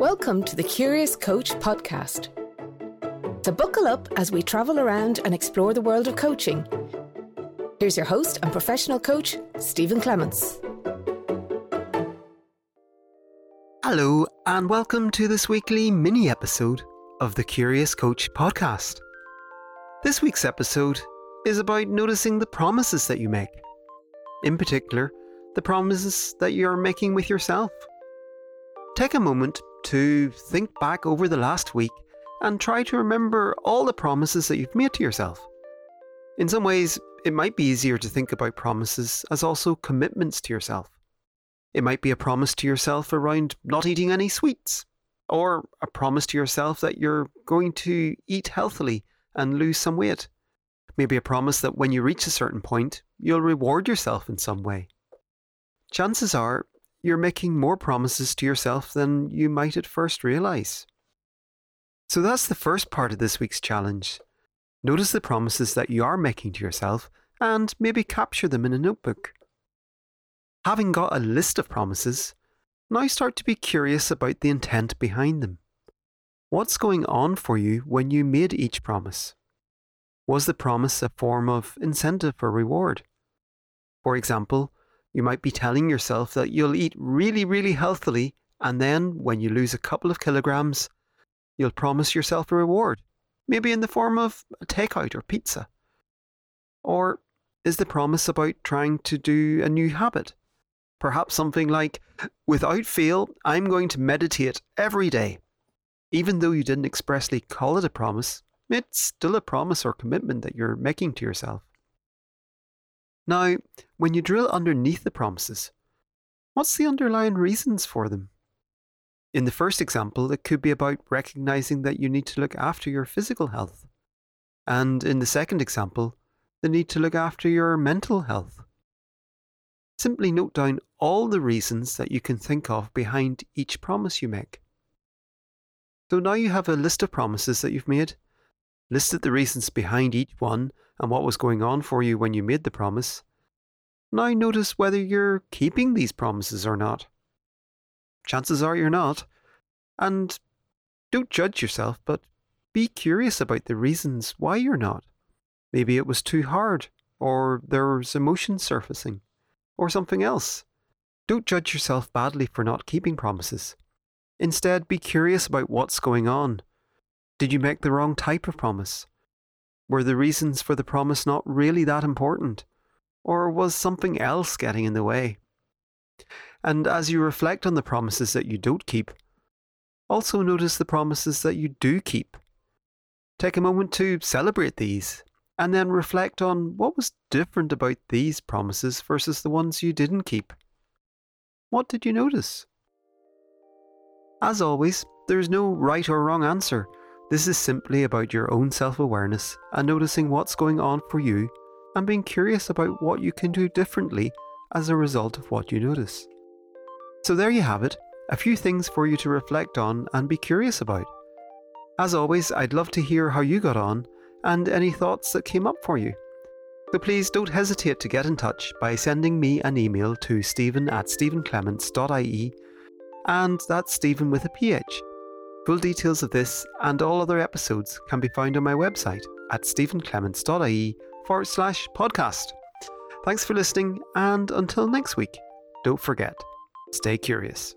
Welcome to the Curious Coach podcast. So, buckle up as we travel around and explore the world of coaching. Here's your host and professional coach, Stephen Clements. Hello, and welcome to this weekly mini episode of the Curious Coach podcast. This week's episode is about noticing the promises that you make. In particular, the promises that you're making with yourself. Take a moment to think back over the last week and try to remember all the promises that you've made to yourself. In some ways, it might be easier to think about promises as also commitments to yourself. It might be a promise to yourself around not eating any sweets, or a promise to yourself that you're going to eat healthily and lose some weight. Maybe a promise that when you reach a certain point, you'll reward yourself in some way chances are you're making more promises to yourself than you might at first realize. So that's the first part of this week's challenge. Notice the promises that you are making to yourself and maybe capture them in a notebook. Having got a list of promises, now start to be curious about the intent behind them. What's going on for you when you made each promise? Was the promise a form of incentive or reward? For example, you might be telling yourself that you'll eat really, really healthily, and then when you lose a couple of kilograms, you'll promise yourself a reward, maybe in the form of a takeout or pizza. Or is the promise about trying to do a new habit? Perhaps something like, without fail, I'm going to meditate every day. Even though you didn't expressly call it a promise, it's still a promise or commitment that you're making to yourself. Now, when you drill underneath the promises, what's the underlying reasons for them? In the first example, it could be about recognizing that you need to look after your physical health. And in the second example, the need to look after your mental health. Simply note down all the reasons that you can think of behind each promise you make. So now you have a list of promises that you've made, listed the reasons behind each one, and what was going on for you when you made the promise. Now notice whether you're keeping these promises or not. Chances are you're not. And don't judge yourself, but be curious about the reasons why you're not. Maybe it was too hard, or there was emotion surfacing, or something else. Don't judge yourself badly for not keeping promises. Instead, be curious about what's going on. Did you make the wrong type of promise? Were the reasons for the promise not really that important? Or was something else getting in the way? And as you reflect on the promises that you don't keep, also notice the promises that you do keep. Take a moment to celebrate these, and then reflect on what was different about these promises versus the ones you didn't keep. What did you notice? As always, there's no right or wrong answer. This is simply about your own self awareness and noticing what's going on for you and being curious about what you can do differently as a result of what you notice. So, there you have it a few things for you to reflect on and be curious about. As always, I'd love to hear how you got on and any thoughts that came up for you. So please don't hesitate to get in touch by sending me an email to stephen at stephenclements.ie and that's Stephen with a PH. Full details of this and all other episodes can be found on my website at stephenclements.ie forward slash podcast. Thanks for listening, and until next week, don't forget, stay curious.